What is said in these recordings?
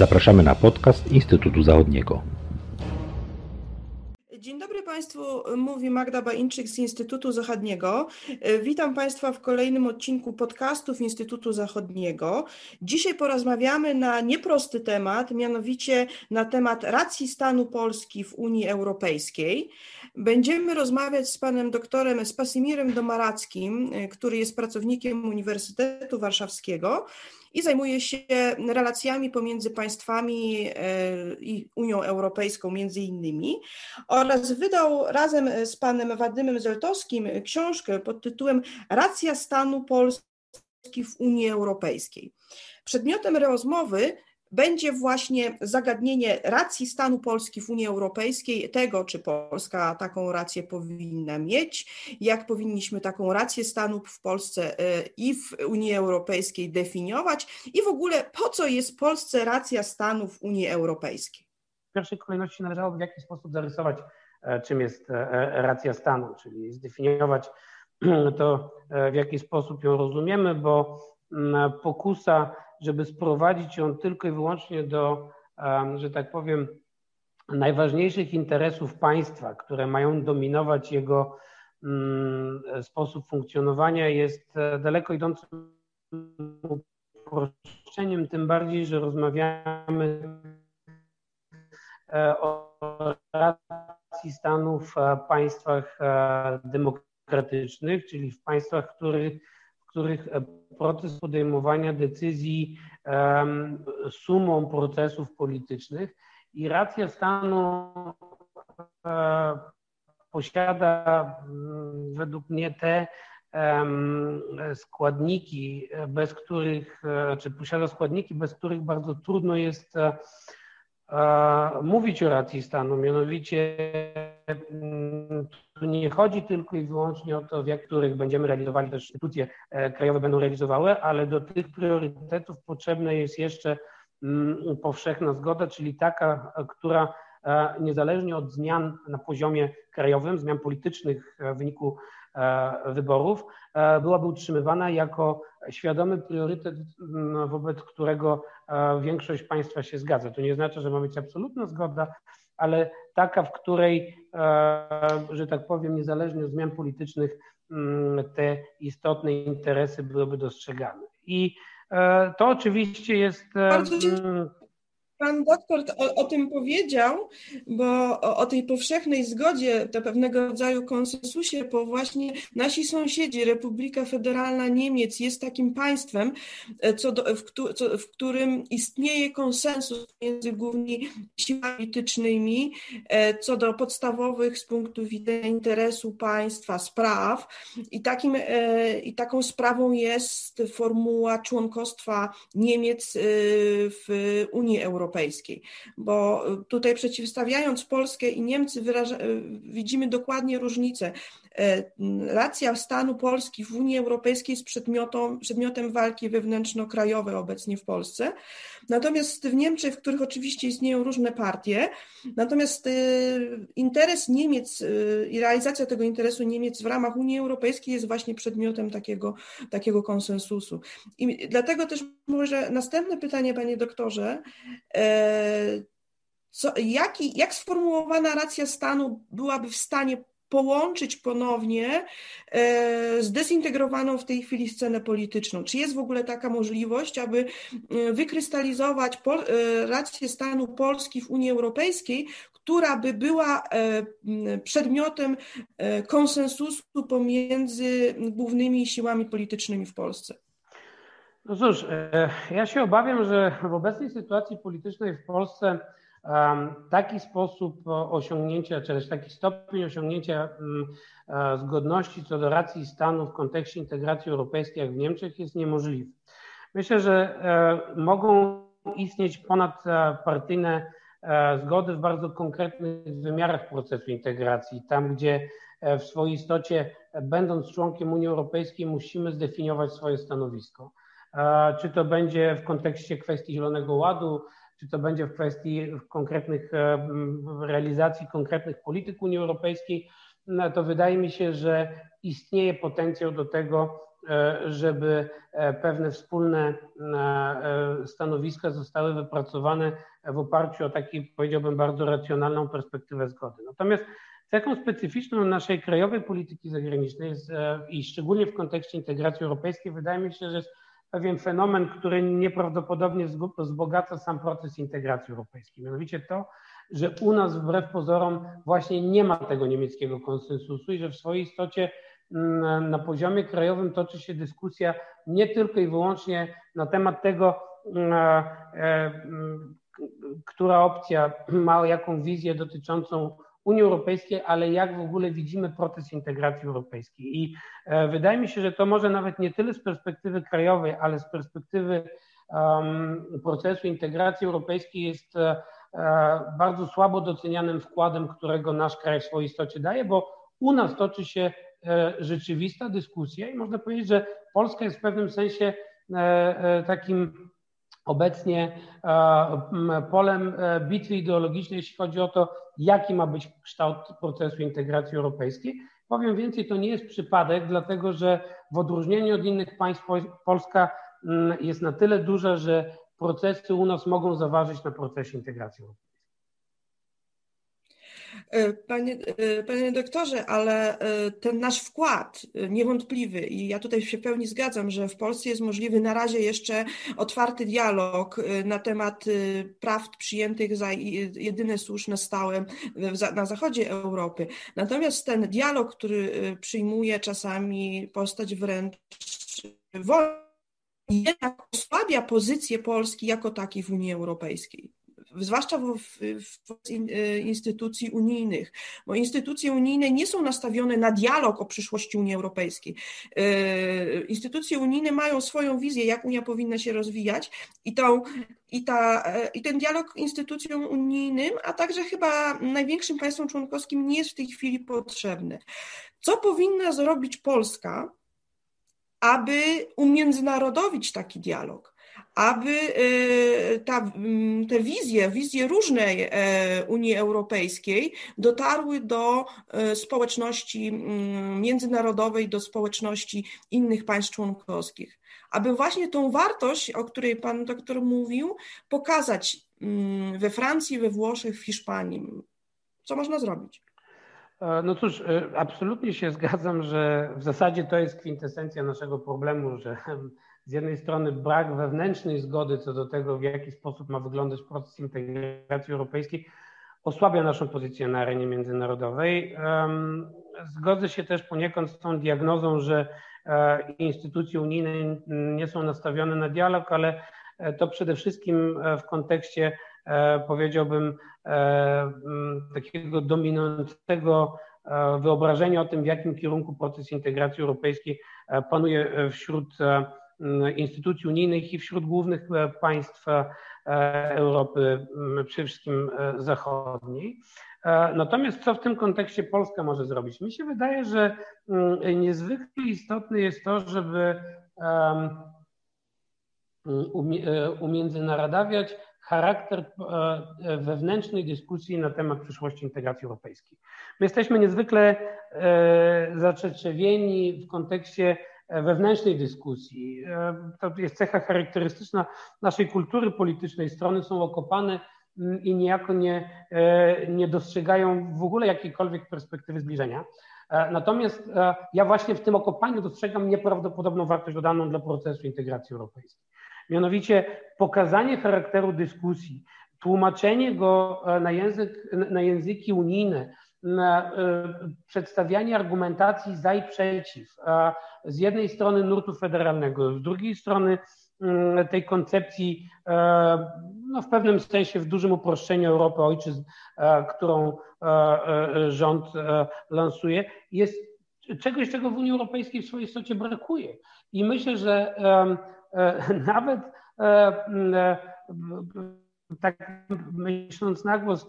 Zapraszamy na podcast Instytutu Zachodniego. Dzień dobry Państwu, mówi Magda Bańczyk z Instytutu Zachodniego. Witam Państwa w kolejnym odcinku podcastów Instytutu Zachodniego. Dzisiaj porozmawiamy na nieprosty temat, mianowicie na temat racji stanu Polski w Unii Europejskiej. Będziemy rozmawiać z panem doktorem Spasimirem Domarackim, który jest pracownikiem Uniwersytetu Warszawskiego i zajmuje się relacjami pomiędzy państwami e, i Unią Europejską między innymi oraz wydał razem z panem Wadymem Zeltowskim książkę pod tytułem Racja stanu Polski w Unii Europejskiej. Przedmiotem rozmowy będzie właśnie zagadnienie racji stanu Polski w Unii Europejskiej, tego, czy Polska taką rację powinna mieć, jak powinniśmy taką rację stanu w Polsce e, i w Unii Europejskiej definiować i w ogóle po co jest Polsce racja stanu w Unii Europejskiej. W pierwszej kolejności należałoby w jakiś sposób zarysować, e, czym jest e, racja stanu, czyli zdefiniować to, w jaki sposób ją rozumiemy, bo mm, pokusa żeby sprowadzić ją tylko i wyłącznie do, że tak powiem, najważniejszych interesów państwa, które mają dominować jego mm, sposób funkcjonowania, jest e, daleko idącym uproszczeniem, tym bardziej, że rozmawiamy e, o racji stanu w e, państwach demokratycznych, czyli w państwach, w których, których proces podejmowania decyzji sumą procesów politycznych i racja stanu e, posiada mm, według mnie te składniki, bez których, e, czy posiada składniki, bez których bardzo trudno jest e, mówić o racji stanu, mianowicie mm, tu nie chodzi tylko i wyłącznie o to, w jak których będziemy realizowali, też instytucje e, krajowe będą realizowały, ale do tych priorytetów potrzebna jest jeszcze mm, powszechna zgoda, czyli taka, która e, niezależnie od zmian na poziomie krajowym, zmian politycznych w wyniku e, wyborów, byłaby utrzymywana jako świadomy priorytet, wobec którego większość państwa się zgadza. To nie znaczy, że ma być absolutna zgoda, ale taka, w której, e, że tak powiem, niezależnie od zmian politycznych, te istotne interesy byłyby dostrzegane. I e, to oczywiście jest. E, Bardzo mm, Pan doktor o, o, tym powiedział, bo o, o, tej powszechnej zgodzie, do pewnego rodzaju konsensusie, bo właśnie nasi sąsiedzi, Republika Federalna Niemiec jest takim państwem, e, co do, w, co, w, którym istnieje konsensus między głównymi siłami politycznymi e, co do podstawowych z punktu widzenia interesu państwa spraw i, takim, e, i taką sprawą jest formuła członkostwa Niemiec w Unii Europejskiej. Europejskiej, bo tutaj przeciwstawiając Polskę i Niemcy wyraża, widzimy dokładnie różnicę. E, racja stanu Polski w Unii Europejskiej jest przedmiotem, przedmiotem walki wewnętrzno-krajowej obecnie w Polsce. Natomiast w Niemczech, w których oczywiście istnieją różne partie, natomiast e, interes Niemiec e, i realizacja tego interesu Niemiec w ramach Unii Europejskiej jest właśnie przedmiotem takiego, takiego konsensusu. I dlatego też może następne pytanie, panie doktorze. Co, jaki, jak sformułowana racja stanu byłaby w stanie połączyć ponownie e, zdezintegrowaną w tej chwili scenę polityczną. Czy jest w ogóle taka możliwość, aby e, wykrystalizować e, rację stanu Polski w Unii Europejskiej, która by była przedmiotem konsensusu pomiędzy głównymi siłami politycznymi w Polsce? No cóż, ja się obawiam, że w obecnej sytuacji politycznej w Polsce Taki sposób osiągnięcia, czy też taki stopień osiągnięcia mm, e, zgodności co do racji stanu w kontekście integracji europejskiej, jak w Niemczech, jest niemożliwy. Myślę, że e, mogą istnieć ponadpartyjne e, zgody w bardzo konkretnych wymiarach procesu integracji, tam gdzie w swojej istocie, będąc członkiem Unii Europejskiej, musimy zdefiniować swoje stanowisko. Czy to będzie w kontekście kwestii Zielonego Ładu, czy to będzie w kwestii konkretnych e, realizacji konkretnych polityk Unii Europejskiej, no to wydaje mi się, że istnieje potencjał do tego, żeby pewne wspólne stanowiska zostały wypracowane w oparciu o taki, powiedziałbym, bardzo racjonalną perspektywę zgody. Natomiast cechą specyficzną naszej krajowej polityki zagranicznej jest, i szczególnie w kontekście integracji europejskiej, wydaje mi się, że jest pewien fenomen, który nieprawdopodobnie wzbogaca sam proces integracji europejskiej. Mianowicie to, że u nas wbrew pozorom właśnie nie ma tego niemieckiego konsensusu i że w swojej istocie mm, na poziomie krajowym toczy się dyskusja nie tylko i wyłącznie na temat tego, mm, e, mm, która opcja ma jaką wizję dotyczącą Unii Europejskiej, ale jak w ogóle widzimy proces integracji europejskiej. I e, wydaje mi się, że to może nawet nie tyle z perspektywy krajowej, ale z perspektywy um, procesu integracji europejskiej jest e, bardzo słabo docenianym wkładem, którego nasz kraj w swojej istocie daje, bo u nas toczy się rzeczywista dyskusja i można powiedzieć, że Polska jest w pewnym sensie takim obecnie polem bitwy ideologicznej, jeśli chodzi o to, jaki ma być kształt procesu integracji europejskiej. Powiem więcej, to nie jest przypadek, dlatego że w odróżnieniu od innych państw Polska jest na tyle duża, że procesy u nas mogą zaważyć na procesie integracji europejskiej. E, panie, e, panie doktorze, ale e, ten nasz wkład niewątpliwy i ja tutaj się pełni zgadzam, że w Polsce jest możliwy na razie jeszcze otwarty dialog na temat praw przyjętych za jedyne słuszne stałe na zachodzie Europy. Natomiast ten dialog, który przyjmuje czasami postać wręcz wolna, jednak osłabia pozycję Polski jako takiej w Unii Europejskiej zwłaszcza w, w, e, instytucji unijnych, bo instytucje unijne nie są nastawione na dialog o przyszłości Unii Europejskiej. E, instytucje unijne mają swoją wizję, jak Unia powinna się rozwijać i, tą, i, ta, e, i ten dialog instytucjom unijnym, a także chyba największym państwom członkowskim nie jest w tej chwili potrzebny. Co powinna zrobić Polska, aby umiędzynarodowić taki dialog? Aby y, ta, mm, te wizje, wizje różnej e, Unii Europejskiej dotarły do e, społeczności mm, międzynarodowej, do społeczności innych państw członkowskich. Aby właśnie tą wartość, o której pan doktor mówił, pokazać mm, we Francji, we Włoszech, w Hiszpanii. Co można zrobić? E, no cóż, absolutnie się zgadzam, że w zasadzie to jest kwintesencja naszego problemu, że z jednej strony brak wewnętrznej zgody co do tego, w jaki sposób ma wyglądać proces integracji europejskiej, osłabia naszą pozycję na arenie międzynarodowej. Zgodzę się też poniekąd z tą diagnozą, że e, instytucje unijne nie są nastawione na dialog, ale e, to przede wszystkim e, w kontekście powiedziałbym takiego dominującego wyobrażenia o tym, w jakim kierunku proces integracji europejskiej panuje wśród instytucji unijnych i wśród głównych e, państw e, Europy, przede wszystkim e, zachodniej. Natomiast co w tym kontekście Polska może zrobić? Mi się wydaje, że niezwykle istotne jest to, żeby umiędzynarodawiać charakter wewnętrznej dyskusji na temat przyszłości integracji europejskiej. My jesteśmy niezwykle zaczeczewieni w kontekście wewnętrznej dyskusji. E, to jest cecha charakterystyczna naszej kultury politycznej. Strony są okopane mm, i niejako nie, e, nie dostrzegają w ogóle jakiejkolwiek perspektywy zbliżenia. E, natomiast ja właśnie w tym okopaniu dostrzegam nieprawdopodobną wartość dodaną dla procesu integracji europejskiej. Mianowicie pokazanie charakteru dyskusji, tłumaczenie go na, język, na języki unijne, przedstawianie argumentacji za i przeciw, z jednej strony nurtu federalnego, z drugiej strony mm, tej koncepcji, e, no w pewnym sensie w dużym uproszczeniu Europy ojczyzn, e, którą e, rząd lansuje, jest czegoś, czego w Unii Europejskiej w swojej istocie brakuje. I myślę, że nawet tak myśląc na głos,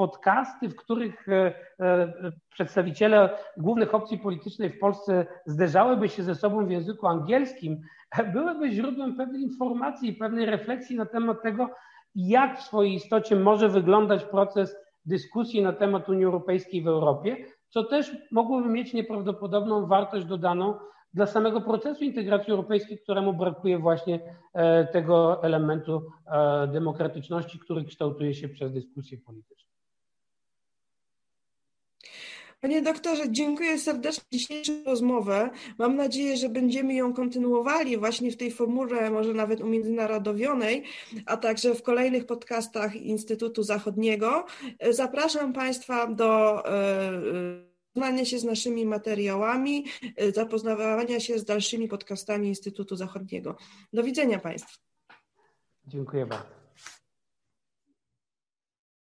podcasty, w których e, e, przedstawiciele głównych opcji politycznej w Polsce zderzałyby się ze sobą w języku angielskim, byłyby źródłem pewnej informacji i pewnej refleksji na temat tego, jak w swojej istocie może wyglądać proces dyskusji na temat Unii Europejskiej w Europie, co też mogłoby mieć nieprawdopodobną wartość dodaną dla samego procesu integracji europejskiej, któremu brakuje właśnie e, tego elementu demokratyczności, który kształtuje się przez dyskusję polityczną. Panie doktorze, dziękuję serdecznie za dzisiejszą rozmowę. Mam nadzieję, że będziemy ją kontynuowali właśnie w tej formule, może nawet umiędzynarodowionej, a także w kolejnych podcastach Instytutu Zachodniego. Zapraszam Państwa do zapoznania się z naszymi materiałami, zapoznawania się z dalszymi podcastami Instytutu Zachodniego. Do widzenia Państwu. Dziękuję bardzo.